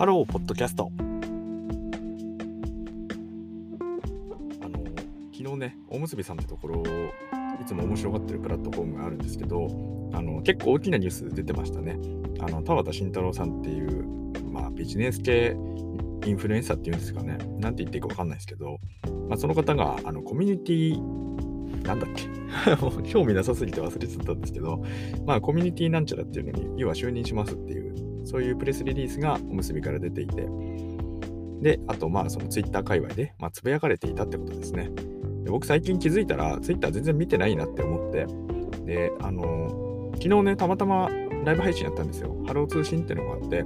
ハロー、ポッドキャスト。あの、昨日ね、おむすびさんってところ、いつも面白がってるプラットフォームがあるんですけど、あの結構大きなニュース出てましたね。あの田端信太郎さんっていう、まあ、ビジネス系インフルエンサーっていうんですかね、なんて言っていいか分かんないですけど、まあ、その方があのコミュニティなんだっけ？興味なさすぎて忘れてたんですけど、まあコミュニティなんちゃらっていうのに、要は就任しますっていうそういうプレスリリースがおむすびから出ていて、で、あと、まあ、そのツイッター界隈で、まあ、つぶやかれていたってことですね。で僕、最近気づいたら、ツイッター全然見てないなって思って、で、あの、昨日ね、たまたまライブ配信やったんですよ。ハロー通信っていうのがあって、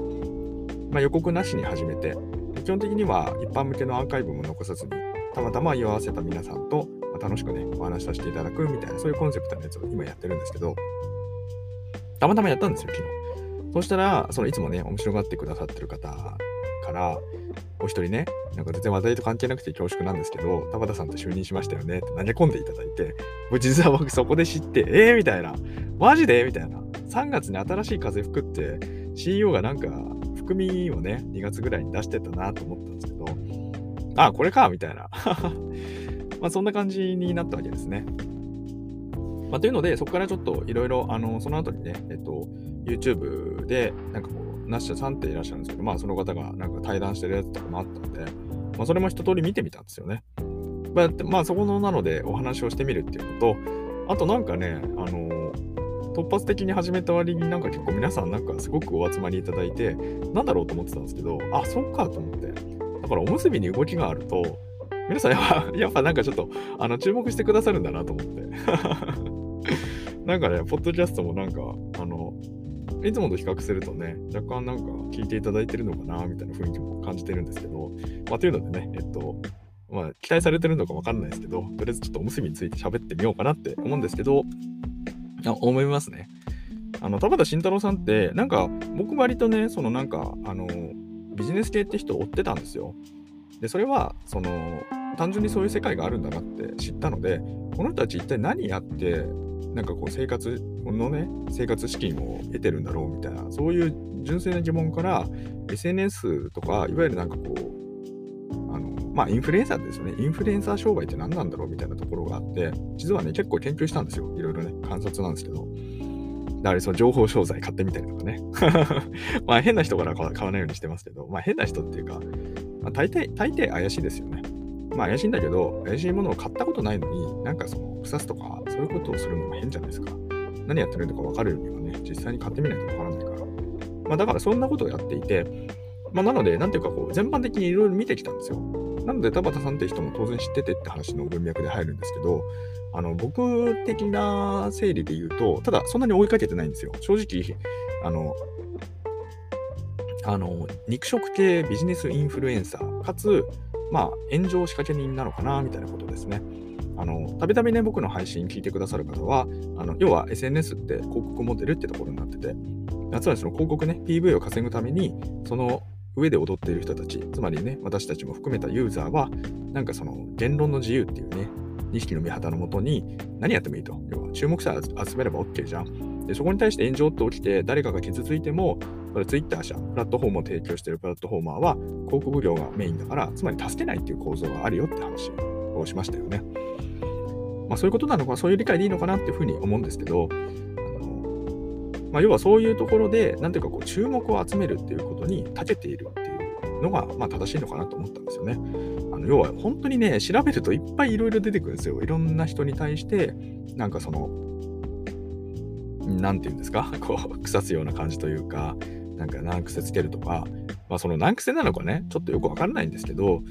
まあ、予告なしに始めて、基本的には一般向けのアーカイブも残さずに、たまたま居合わせた皆さんと、ま楽しくね、お話しさせていただくみたいな、そういうコンセプトのやつを今やってるんですけど、たまたまやったんですよ、昨日。そしたら、そのいつもね、面白がってくださってる方から、お一人ね、なんか全然話題と関係なくて恐縮なんですけど、田畑さんと就任しましたよねって投げ込んでいただいて、もう実は僕そこで知って、えーみたいな、マジで？みたいな。3月に新しい風吹くって、CEO がなんか含みをね、2月ぐらいに出してたなと思ったんですけど、あ、これかみたいな。まあそんな感じになったわけですね。まあ、というので、そこからちょっといろいろ、あの、その後にね、えっと、YouTube で、なんかこう、ナッシャさんっていらっしゃるんですけど、まあ、その方がなんか対談してるやつとかもあったので、まあ、それも一通り見てみたんですよね。まあ、まあ、そこのなのでお話をしてみるっていうのと、あとなんかね、あの突発的に始めた割になんか結構皆さんなんかすごくお集まりいただいて、なんだろうと思ってたんですけど、あ、そっかと思って。だからおむすびに動きがあると、皆さんやっぱ やっぱなんかちょっとあの注目してくださるんだなと思って。なんかね、ポッドキャストもなんか、いつもと比較するとね、若干なんか聞いていただいてるのかな、みたいな雰囲気も感じてるんですけど、まあ、というのでね、えっと、まあ、期待されてるのかわかんないですけど、とりあえずちょっとおむすびについて喋ってみようかなって思うんですけど、あ思いますね。あの、田畑慎太郎さんって、なんか、僕割とね、そのなんか、あの、ビジネス系って人を追ってたんですよ。で、それは、その、単純にそういう世界があるんだなって知ったので、この人たち一体何やって、なんかこう生活のね、生活資金を得てるんだろうみたいな、そういう純粋な疑問から、SNS とか、いわゆるなんかこう、あの、まあ、インフルエンサーですよね。インフルエンサー商売って何なんだろうみたいなところがあって、実はね、結構研究したんですよ。いろいろね、観察なんですけど。だからその情報商材買ってみたりとかね。まあ変な人から買わないようにしてますけど、まあ変な人っていうか、まあ、大抵、大抵怪しいですよね。まあ怪しいんだけど、怪しいものを買ったことないのに、なんかその、腐すとか、そういうことをするのも変じゃないですか。何やってるのか分かるにはね、実際に買ってみないと分からないから。まあだからそんなことをやっていて、まあなので、なんていうかこう、全般的にいろいろ見てきたんですよ。なので、田畑さんって人も当然知っててって話の文脈で入るんですけど、あの、僕的な整理で言うと、ただそんなに追いかけてないんですよ。正直、あの、あの、肉食系ビジネスインフルエンサー、かつ、まあ、炎上仕掛け人なのかな、みたいなことですね。あの、たびたびね、僕の配信聞いてくださる方は、あの要は SNS って広告モデルってところになってて、つまりその広告ね、PV を稼ぐために、その上で踊っている人たち、つまりね、私たちも含めたユーザーは、なんかその言論の自由っていうね、2匹の見旗のもとに何やってもいいと。要は注目者集めれば OK じゃん。で、そこに対して炎上って起きて、誰かが傷ついても、これ Twitter 社、プラットフォームを提供しているプラットフォーマーは広告業がメインだから、つまり助けないっていう構造があるよって話をしましたよね。まあそういうことなのか、そういう理解でいいのかなっていうふうに思うんですけど、まあ、要はそういうところで、なんていうかこう注目を集めるっていうことに長けているっていうのが、まあ、正しいのかなと思ったんですよね。あの要は本当にね、調べるといっぱいいろいろ出てくるんですよ。いろんな人に対して、なんかその、なんていうんですか、こう、腐すような感じというか、なんか難癖つけるとか、まあその難癖なのかね、ちょっとよくわかんないんですけど、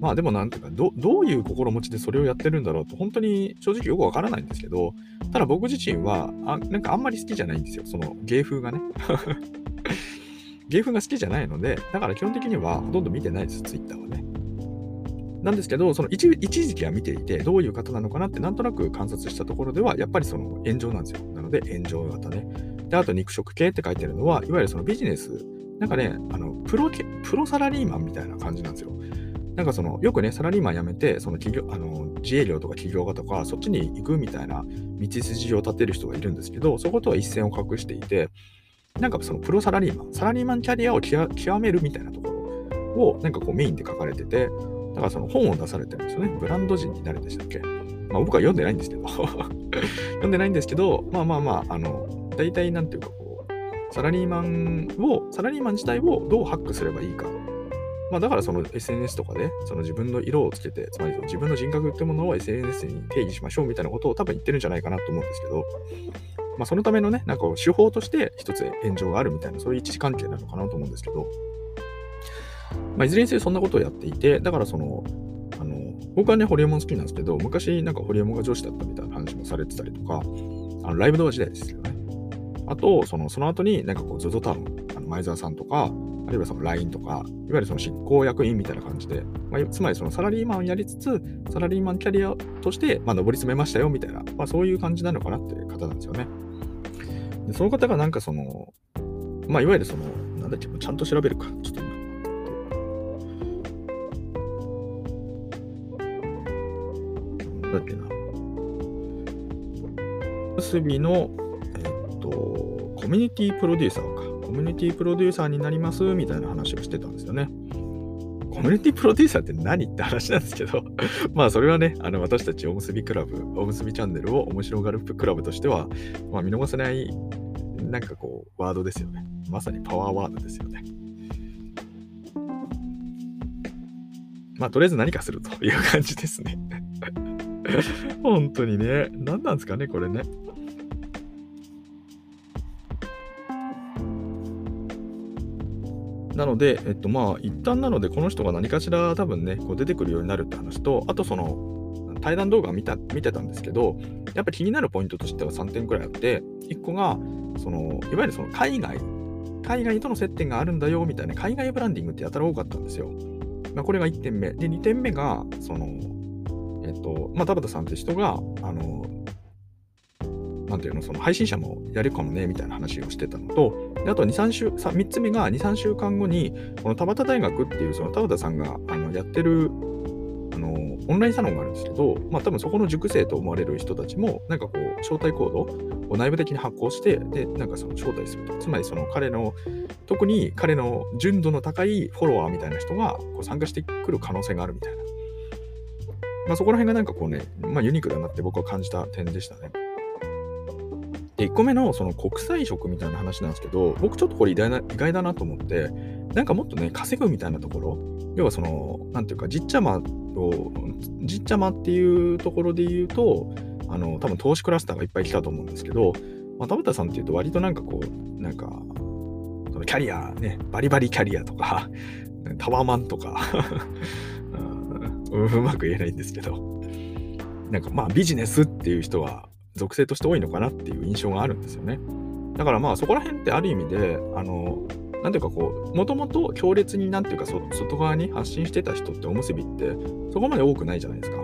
まあでもなんていうかど、どういう心持ちでそれをやってるんだろうと、本当に正直よくわからないんですけど、ただ僕自身は、あなんかあんまり好きじゃないんですよ。その芸風がね。芸風が好きじゃないので、だから基本的にはほとんど見てないです、ツイッターはね。なんですけど、その一一時期は見ていて、どういう方なのかなってなんとなく観察したところでは、やっぱりその炎上なんですよ。なので炎上型ね。で、あと肉食系って書いてるのは、いわゆるそのビジネス、なんかね、あのプロプロサラリーマンみたいな感じなんですよ。なんかその、よくね、サラリーマン辞めて、その企業、あの、自営業とか企業家とか、そっちに行くみたいな道筋を立てる人がいるんですけど、そことは一線を画していて、なんかそのプロサラリーマン、サラリーマンキャリアを極めるみたいなところをなんかこうメインで書かれてて、だからその本を出されてるんですよね。ブランド人になれでしたっけ？まあ僕は読んでないんですけど 読んでないんですけど、まあまあまあ、あの、大体なんていうかこう、サラリーマンを、サラリーマン自体をどうハックすればいいか。まあだからその SNS とかで、その自分の色をつけて、つまりその自分の人格ってものを SNS に定義しましょうみたいなことを多分言ってるんじゃないかなと思うんですけど、まあそのためのね、なんか手法として一つ炎上があるみたいな、そういう位置関係なのかなと思うんですけど、まあいずれにせよそんなことをやっていて、だからその、あの、僕はね、ホリエモン好きなんですけど、昔なんかホリエモンが女子だったみたいな話もされてたりとか、あのライブ動画時代ですよね。あと、そのその後になんかこう ZOZO タウン、あの前澤さんとか、あるいはその LINE とか、いわゆるその執行役員みたいな感じで、まあ、つまりそのサラリーマンをやりつつ、サラリーマンキャリアとして、まあ、上り詰めましたよみたいな、まあ、そういう感じなのかなっていう方なんですよね。でその方がなんかその、まあ、いわゆるその、なんだっけ、ちゃんと調べるか。ちょっと今。なんだっけな。結びの、えっと、コミュニティプロデューサーか。コミュニティプロデューサーになりますみたいな話をしてたんですよね。コミュニティプロデューサーって何って話なんですけど まあそれはね、あの私たちおむすびクラブ、おむすびチャンネルを面白がるクラブとしては、まあ見逃せない、なんかこう、ワードですよね。まさにパワーワードですよね。まあとりあえず何かするという感じですね 本当にね、何なんですかね、これね。なので、えっとまあ、一旦なので、この人が何かしら多分ね、こう出てくるようになるって話と、あとその、対談動画見た見てたんですけど、やっぱり気になるポイントとしては3点くらいあって、1個が、その、いわゆるその海外、海外との接点があるんだよみたいな、海外ブランディングってやたら多かったんですよ。まあ、これが1点目。で、2点目が、その、えっと、まあ、田畑さんって人が、あの、なんていうの、その配信者もやるかもね、みたいな話をしてたのと、であと2、3週、3つ目が2、3週間後に、この田畑大学っていう、その田畑さんがあのやってる、あの、オンラインサロンがあるんですけど、まあ多分そこの塾生と思われる人たちも、なんかこう、招待コードを内部的に発行して、で、なんかその招待すると。つまりその彼の、特に彼の純度の高いフォロワーみたいな人がこう参加してくる可能性があるみたいな。まあそこら辺がなんかこうね、まあユニークだなって僕は感じた点でしたね。で、1個目のその国際色みたいな話なんですけど、僕ちょっとこれ意外な意外だなと思って、なんかもっとね、稼ぐみたいなところ、要はその、なんていうか、じっちゃまを、じっちゃまっていうところで言うと、あの、多分投資クラスターがいっぱい来たと思うんですけど、まあ、田畑さんっていうと割となんかこう、なんか、そのキャリアね、バリバリキャリアとか、タワーマンとか うまく言えないんですけど、なんかまあビジネスっていう人は属性として多いのかなっていう印象があるんですよね。だからまあそこら辺ってある意味で、あの、なんていうかこう、もともと強烈になんていうか外側に発信してた人っておむすびってそこまで多くないじゃないですか。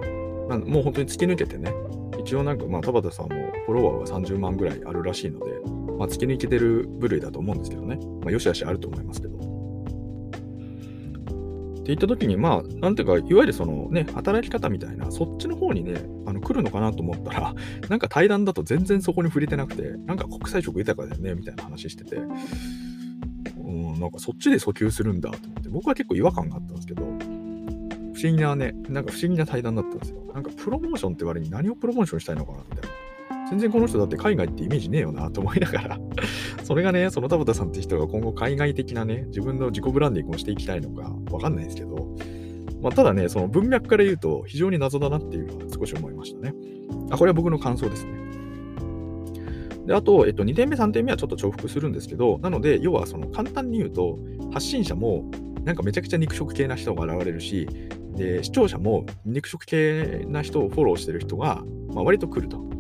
まあ、もう本当に突き抜けてね、一応なんかまあ田畑さんもフォロワーは30万ぐらいあるらしいので、まあ、突き抜けてる部類だと思うんですけどね。まあよしあしあると思いますけど。って言った時に、まあ、なんていうか、いわゆるそのね、働き方みたいな、そっちの方にね、あの来るのかなと思ったら、なんか対談だと全然そこに触れてなくて、なんか国際色豊かだよね、みたいな話してて、うん、なんかそっちで訴求するんだと思って、僕は結構違和感があったんですけど、不思議なね、なんか不思議な対談だったんですよ。なんかプロモーションって割に何をプロモーションしたいのかな、みたいな。全然この人だって海外ってイメージねえよなと思いながら それがね、その田畑さんって人が今後海外的なね、自分の自己ブランディングをしていきたいのかわかんないですけど、まあ、ただね、その文脈から言うと非常に謎だなっていうのは少し思いましたね。あ、これは僕の感想ですね。で、あと、えっと、2点目、3点目はちょっと重複するんですけど、なので、要はその簡単に言うと、発信者もなんかめちゃくちゃ肉食系な人が現れるし、で、視聴者も肉食系な人をフォローしてる人が、まあ、割と来ると。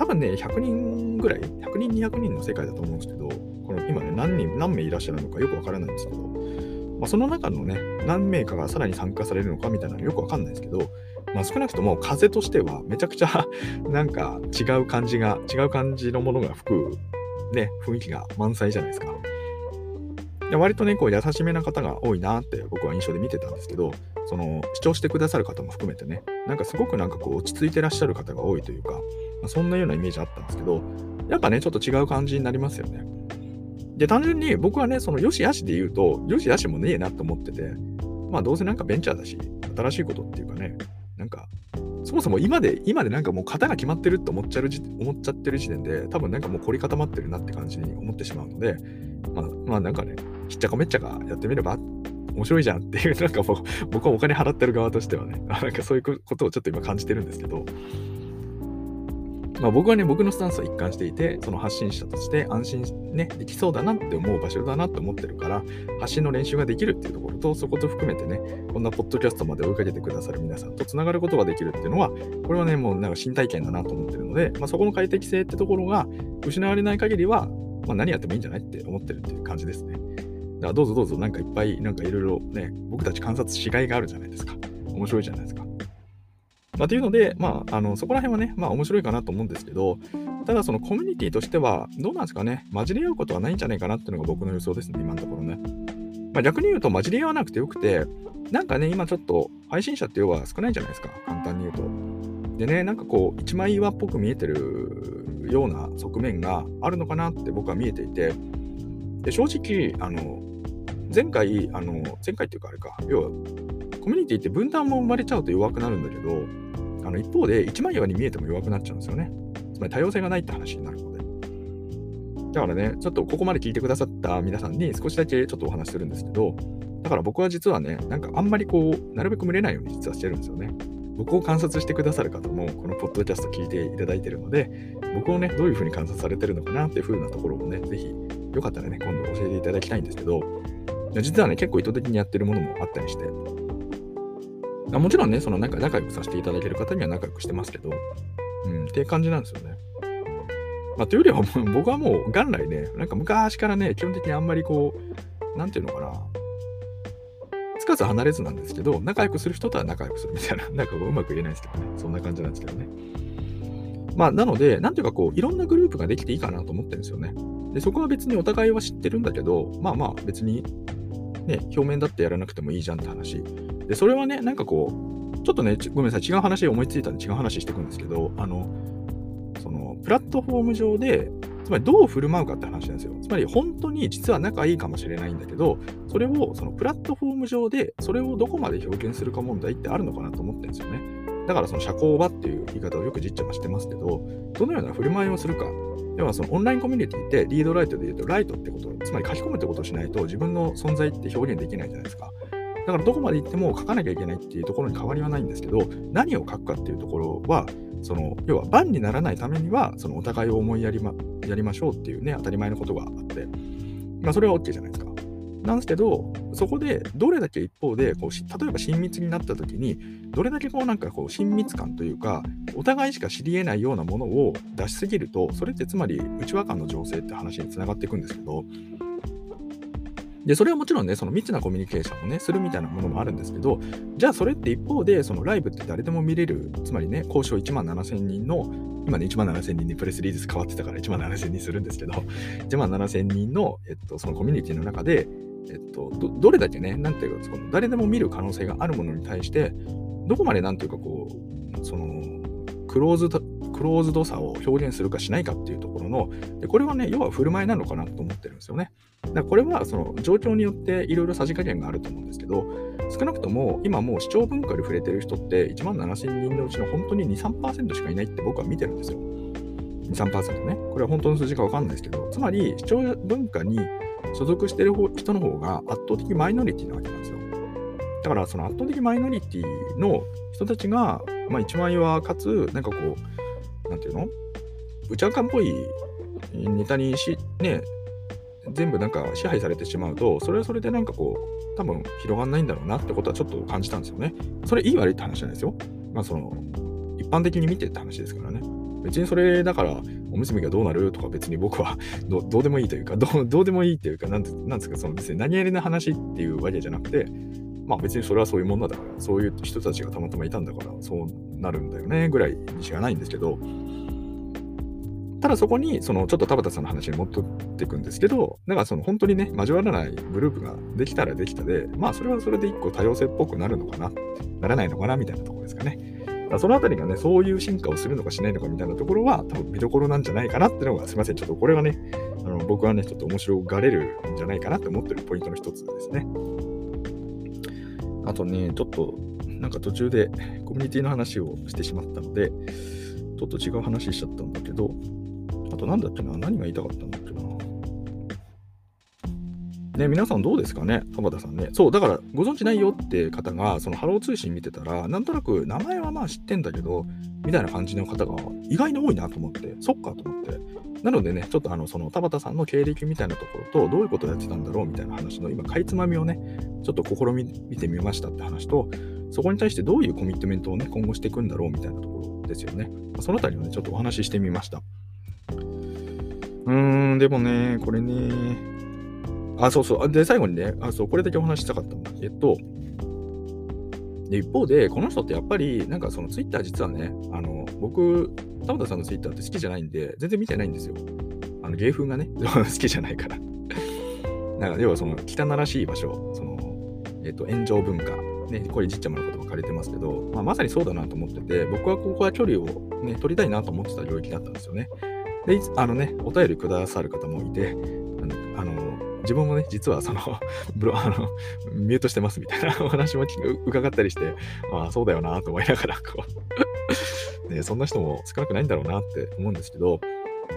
多分ね、100人ぐらい、100人、200人の世界だと思うんですけど、この今ね、何人、何名いらっしゃるのかよくわからないんですけど、まあ、その中のね、何名かがさらに参加されるのかみたいなのよくわかんないですけど、まあ、少なくとも風としてはめちゃくちゃ なんか違う感じが、違う感じのものが吹く、ね、雰囲気が満載じゃないですか。で割とね、こう優しめな方が多いなって僕は印象で見てたんですけど、その視聴してくださる方も含めてね、なんかすごくなんかこう落ち着いてらっしゃる方が多いというか、まあ、そんなようなイメージあったんですけど、やっぱね、ちょっと違う感じになりますよね。で、単純に僕はね、そのよしあしで言うと、よしあしもねえなと思ってて、まあどうせなんかベンチャーだし、新しいことっていうかね、なんか、そもそも今で、今でなんかもう型が決まってるって思っちゃう思っちゃってる時点で、多分なんかもう凝り固まってるなって感じに思ってしまうので、まあ、まあなんかね、ひっちゃかめっちゃかやってみれば面白いじゃんっていう、なんかもう僕はお金払ってる側としてはね、なんかそういうことをちょっと今感じてるんですけど、まあ、僕はね、僕のスタンスは一貫していて、その発信者として安心、ね、できそうだなって思う場所だなって思ってるから、発信の練習ができるっていうところと、そこと含めてね、こんなポッドキャストまで追いかけてくださる皆さんとつながることができるっていうのは、これはね、もうなんか新体験だなと思ってるので、まあ、そこの快適性ってところが失われない限りは、まあ、何やってもいいんじゃないって思ってるっていう感じですね。だからどうぞどうぞ、なんかいっぱい、なんかいろいろね、僕たち観察しがいがあるじゃないですか。面白いじゃないですか。まあ、というので、まあ、あのそこら辺はね、まあ面白いかなと思うんですけど、ただそのコミュニティとしては、どうなんですかね、混じり合うことはないんじゃないかなっていうのが僕の予想ですね、今のところね。まあ、逆に言うと混じり合わなくてよくて、なんかね、今ちょっと配信者って要は少ないじゃないですか、簡単に言うと。でね、なんかこう、一枚岩っぽく見えてるような側面があるのかなって僕は見えていて、で正直、あの、前回、あの、前回っていうかあれか、要は、ミュニティって分断も生まれちゃうと弱くなるんだけど、あの一方で一枚岩に見えても弱くなっちゃうんですよね。つまり多様性がないって話になるので。だからね、ちょっとここまで聞いてくださった皆さんに少しだけちょっとお話しするんですけど、だから僕は実はね、なんかあんまりこう、なるべく群れないように実はしてるんですよね。僕を観察してくださる方も、このポッドキャスト聞いていただいてるので、僕をね、どういうふうに観察されてるのかなっていうふうなところをね、ぜひ、よかったらね、今度教えていただきたいんですけど、実はね、結構意図的にやってるものもあったりして、もちろんね、そのなんか仲良くさせていただける方には仲良くしてますけど、うん、っていう感じなんですよね。まあ、というよりは 僕はもう元来ね、なんか昔からね、基本的にあんまりこう、なんていうのかな、つかず離れずなんですけど、仲良くする人とは仲良くするみたいな、なんかううまく言えないですけどね、そんな感じなんですけどね。まあ、なので、なんていうかこう、いろんなグループができていいかなと思ってるんですよね。で、そこは別にお互いは知ってるんだけど、まあまあ別に、ね、表面だってやらなくてもいいじゃんって話。で、それはね、なんかこう、ちょっとね、ごめんなさい、違う話思いついたんで違う話していくんですけど、あの、その、プラットフォーム上で、つまりどう振る舞うかって話なんですよ。つまり本当に実は仲いいかもしれないんだけど、それをそのプラットフォーム上で、それをどこまで表現するか問題ってあるのかなと思ってるんですよね。だからその社交場っていう言い方をよく実っちゃしてますけど、どのような振る舞いをするか。要はそのオンラインコミュニティってリードライトで言うとライトってこと、つまり書き込むってことをしないと自分の存在って表現できないじゃないですか。だからどこまで行っても書かなきゃいけないっていうところに変わりはないんですけど、何を書くかっていうところは、その要は番にならないためには、そのお互いを思いやりまやりましょうっていうね、当たり前のことがあって、まあ、それは OK じゃないですか。なんですけど、そこでどれだけ一方でこう例えば親密になった時に、どれだけこうなんかこう親密感というか、お互いしか知り得ないようなものを出しすぎると、それってつまり内輪感の情勢って話につながっていくんですけど、で、それはもちろんね、その密なコミュニケーションをね、するみたいなものもあるんですけど、じゃあそれって一方で、そのライブって誰でも見れる、つまりね、交渉1万7000人の、今ね、1万7000人にプレスリリース変わってたから1万7000人するんですけど、1万7000人の、えっと、そのコミュニティの中で、えっと、どどれだけね、なんていうか、その誰でも見る可能性があるものに対して、どこまでなんていうかこう、その、クローズド、クローズドさを表現するかしないかっていうとの、でこれはね、要は振る舞いなのかなと思ってるんですよね。だからこれはその状況によっていろいろさじ加減があると思うんですけど、少なくとも今もう視聴文化で触れてる人って1万7000人のうちの本当に2、3%しかいないって僕は見てるんですよ。2、3%ね。これは本当の数字かわかんないですけど、つまり視聴文化に所属してる人の方が圧倒的マイノリティなわけなんですよ。だからその圧倒的マイノリティの人たちが、まあ、一枚はかつ、なんかこう、なんていうの？内輪感っぽいネタにし、ね、全部なんか支配されてしまうと、それはそれでなんかこう、多分広がんないんだろうなってことはちょっと感じたんですよね。それいい悪いって話じゃないですよ。まあその、一般的に見てって話ですからね。別にそれだから、おむすびがどうなるとか別に僕はどうでもいいというか、どどうでもいいというか、なんなんですか、その別に何やりな話っていうわけじゃなくて、まあ別にそれはそういうものだから、そういう人たちがたまたまいたんだから、そうなるんだよねぐらいにしかないんですけど、ただそこに、そのちょっと田畑さんの話に戻っていくんですけど、だかその本当にね、交わらないグループができたらできたで、まあそれはそれで一個多様性っぽくなるのかな、ならないのかなみたいなところですかね。だそのあたりがね、そういう進化をするのかしないのかみたいなところは、多分見どころなんじゃないかなっていうのが、すみません、ちょっとこれはね、あの僕はね、ちょっと面白がれるんじゃないかなって思ってるポイントの一つですね。あとね、ちょっとなんか途中でコミュニティの話をしてしまったので、ちょっと違う話しちゃったんだけど、となんだっけな、何が言いたかったんだっけな。ね、皆さんどうですかね田端さんね。そう、だからご存知ないよって方が、そのハロー通信見てたら、なんとなく名前はまあ知ってんだけど、みたいな感じの方が意外に多いなと思って、そっかと思って。なのでね、ちょっとあの、その田端さんの経歴みたいなところと、どういうことをやってたんだろうみたいな話の今、かいつまみをね、ちょっと試み見てみましたって話と、そこに対してどういうコミットメントをね、今後していくんだろうみたいなところですよね。そのあたりをね、ちょっとお話ししてみました。うーん、でもね、これね、あ、そうそう。で、最後にね、あ、そう、これだけお話したかったんだけど、で、一方で、この人ってやっぱり、なんかそのツイッター実はね、あの、僕、田畑さんのツイッターって好きじゃないんで、全然見てないんですよ。あの、芸風がね、好きじゃないからなんか、要はその、汚らしい場所、その、えっ、と、炎上文化、ね、これじっちゃまのことが借りてますけど、まあ、まさにそうだなと思ってて、僕はここは距離をね、取りたいなと思ってた領域だったんですよね。で、あのね、お便りくださる方もいて、あの、自分もね、実はその、ブロ、あの、ミュートしてますみたいな お話も伺ったりして、まあそうだよなと思いながら、こう。ね、そんな人も少なくないんだろうなって思うんですけど、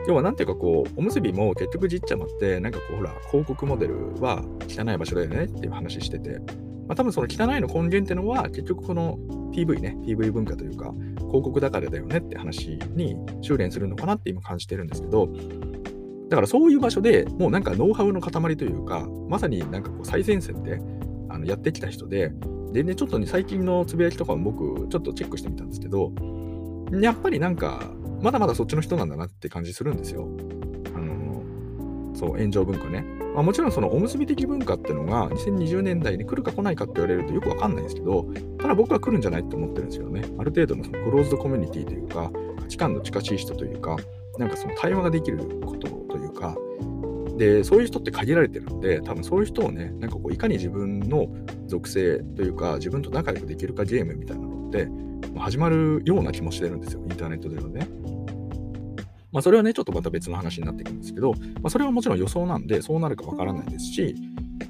要はなんていうかこう、おむすびも結局じっちゃまって、なんかこうほら、広告モデルは汚い場所だよねっていう話してて、まあ、多分その汚いの根源ってのは結局この PV ね、PV 文化というか広告だからだよねって話に修練するのかなって今感じてるんですけど、だからそういう場所でもうなんかノウハウの塊というか、まさになんかこう最前線であのやってきた人で、でね、ちょっとね、最近のつぶやきとかも僕ちょっとチェックしてみたんですけど、やっぱりなんか、まだまだそっちの人なんだなって感じするんですよ。そう、炎上文化ね。まあ、もちろんそのおむすび的文化っていうのが2020年代に来るか来ないかって言われるとよくわかんないんですけど、ただ僕は来るんじゃないって思ってるんですよね。ある程度のそのクローズドコミュニティというか、価値観の近しい人というか、なんかその対話ができることというか、で、そういう人って限られてるんで、多分そういう人をね、なんかこう、いかに自分の属性というか、自分と仲良くできるかゲームみたいなのって、始まるような気もしてるんですよ、インターネットではね。まあ、それはね、ちょっとまた別の話になっていくんですけど、まあ、それはもちろん予想なんで、そうなるかわからないですし、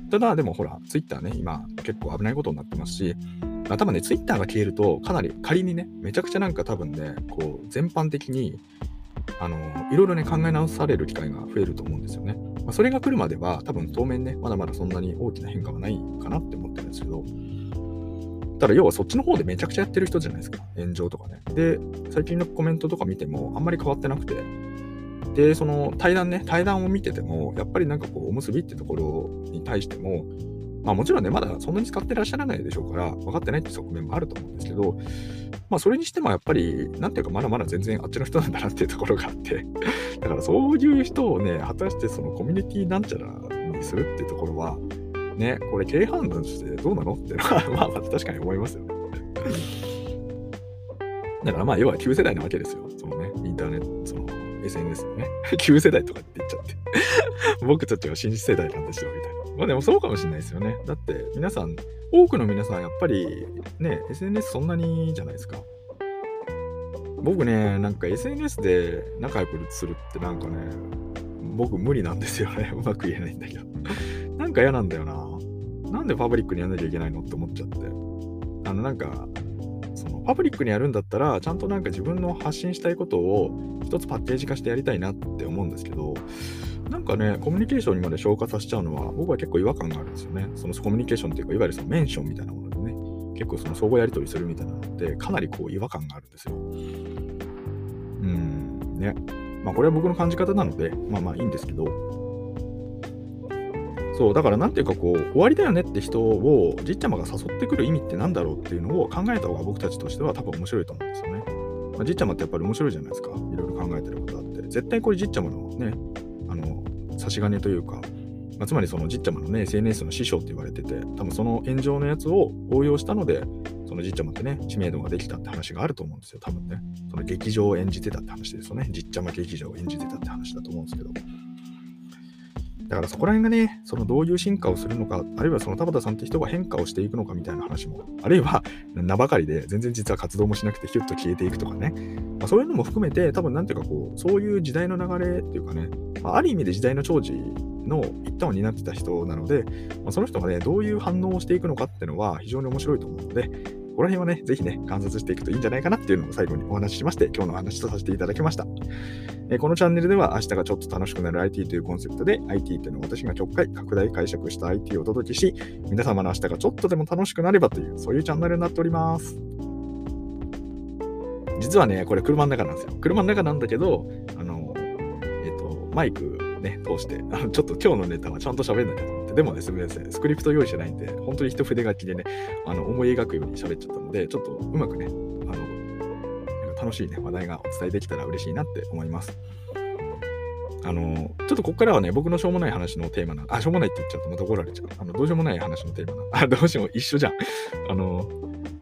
ただ、でもほら、ツイッターね、今結構危ないことになってますし、まあ、多分ね、ツイッターが消えると、かなり仮にね、めちゃくちゃなんか多分ね、こう、全般的に、あの、いろいろね、考え直される機会が増えると思うんですよね。まあ、それが来るまでは、多分当面ね、まだまだそんなに大きな変化はないかなって思ってるんですけど、ただ要はそっちの方でめちゃくちゃやってる人じゃないですか。炎上とかね。で、最近のコメントとか見てもあんまり変わってなくて、で、その対談ね、対談を見てても、やっぱりなんかこう、おむすびってところに対しても、まあもちろんね、まだそんなに使ってらっしゃらないでしょうから、分かってないって側面もあると思うんですけど、まあそれにしてもやっぱり、なんていうかまだまだ全然あっちの人なんだなっていうところがあってだからそういう人をね、果たしてそのコミュニティなんちゃらにするっていうところは、ね、これ経営判断してどうなの？ってのはまあ、まず確かに思いますよ。だからまあ、要は旧世代なわけですよ。そのね、インターネット、その SNS のね、旧世代とかって言っちゃって 僕たちは新世代なんですよ、みたいな。まあでもそうかもしれないですよね。だって皆さん、多くの皆さんやっぱりね、SNS そんなにじゃないですか。僕ね、なんか SNS で仲良くするってなんかね、僕無理なんですよね。うまく言えないんだけど。なんか嫌なんだよな。なんでパブリックにやんなきゃいけないのって思っちゃって。あの、なんか、そのパブリックにやるんだったら、ちゃんとなんか自分の発信したいことを一つパッケージ化してやりたいなって思うんですけど、なんかね、コミュニケーションにまで消化させちゃうのは、僕は結構違和感があるんですよね。そのコミュニケーションっていうか、いわゆるそのメンションみたいなものでね、結構その相互やり取りするみたいなのって、かなりこう違和感があるんですよ。うん、ね。まあこれは僕の感じ方なので、まあまあいいんですけど、そう、だからなんていうかこう、終わりだよねって人をじっちゃまが誘ってくる意味ってなんだろうっていうのを考えた方が僕たちとしては多分面白いと思うんですよね。まあ、じっちゃまってやっぱり面白いじゃないですか。いろいろ考えてることあって。絶対これじっちゃまのね、あの、差し金というか、まあ、つまりそのじっちゃまのね、SNS の師匠って言われてて、多分その炎上のやつを応用したので、そのじっちゃまってね、知名度ができたって話があると思うんですよ、多分ね。その劇場を演じてたって話ですよね。じっちゃま劇場を演じてたって話だと思うんですけど。だからそこら辺がね、そのどういう進化をするのか、あるいはその田畑さんって人が変化をしていくのかみたいな話も、あるいは名ばかりで全然実は活動もしなくてヒュッと消えていくとかね、まあ、そういうのも含めて多分なんていうかこう、そういう時代の流れっていうかね、まあ、ある意味で時代の寵児の一端を担ってた人なので、まあ、その人がね、どういう反応をしていくのかっていうのは非常に面白いと思うので、ここら辺はね、ぜひね、観察していくといいんじゃないかなっていうのを最後にお話ししまして、今日の話とさせていただきました。えこのチャンネルでは、明日がちょっと楽しくなる IT というコンセプトで、IT というのを私が直回、拡大解釈した IT をお届けし、皆様の明日がちょっとでも楽しくなればという、そういうチャンネルになっております。実はね、これ車の中なんですよ。車の中なんだけど、あの、えっ、と、マイクね、通して、あのちょっと今日のネタはちゃんと喋んなきゃと、でもね、すみません、スクリプト用意してないんで、本当に一筆書きでね、あの思い描くように喋っちゃったので、ちょっとうまくね、あの楽しいね、話題がお伝えできたら嬉しいなって思います。あの、ちょっとここからはね、僕のしょうもない話のテーマな、あ、しょうもないって言っちゃうとまた怒られちゃう。あの、どうしようもない話のテーマな。あ、どうしようも一緒じゃん。あの、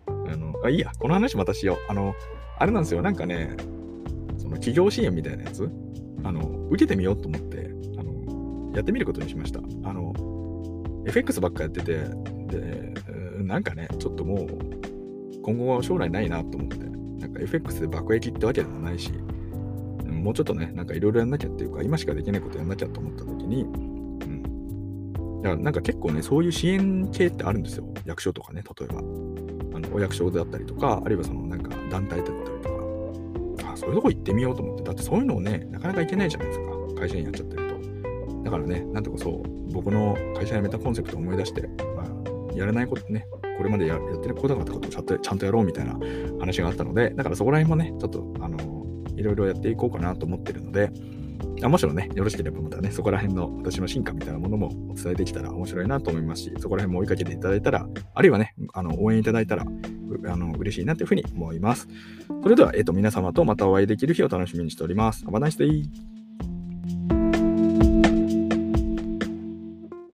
あの、あ、いいや、この話またしよう。あの、あれなんですよ、なんかね、その企業支援みたいなやつ、あの、受けてみようと思って、あのやってみることにしました。あの、FX ばっかやってて、で、なんかね、ちょっともう、今後は将来ないなと思って、なんか FX で爆撃ってわけでもないし、もうちょっとね、なんかいろいろやんなきゃっていうか、今しかできないことやんなきゃと思った時に、うん。だからなんか結構ね、そういう支援系ってあるんですよ。役所とかね、例えば。あのお役所だったりとか、あるいはそのなんか団体だったりとか、あそういうとこ行ってみようと思って、だってそういうのをね、なかなか行けないじゃないですか。会社員やっちゃって。だからね、なんとかそう、僕の会社辞めたコンセプトを思い出して、まあ、やらないことね、これまでやってこなかったことをちゃんとちゃんとやろうみたいな話があったので、だからそこら辺もね、ちょっと、あの、いろいろやっていこうかなと思ってるので、あもしろね、よろしければまたね、そこら辺の私の進化みたいなものもお伝えできたら面白いなと思いますし、そこら辺も追いかけていただいたら、あるいはね、あの応援いただいたら、あの嬉しいなというふうに思います。それでは、えっ、ー、と、皆様とまたお会いできる日を楽しみにしております。Have a nice day!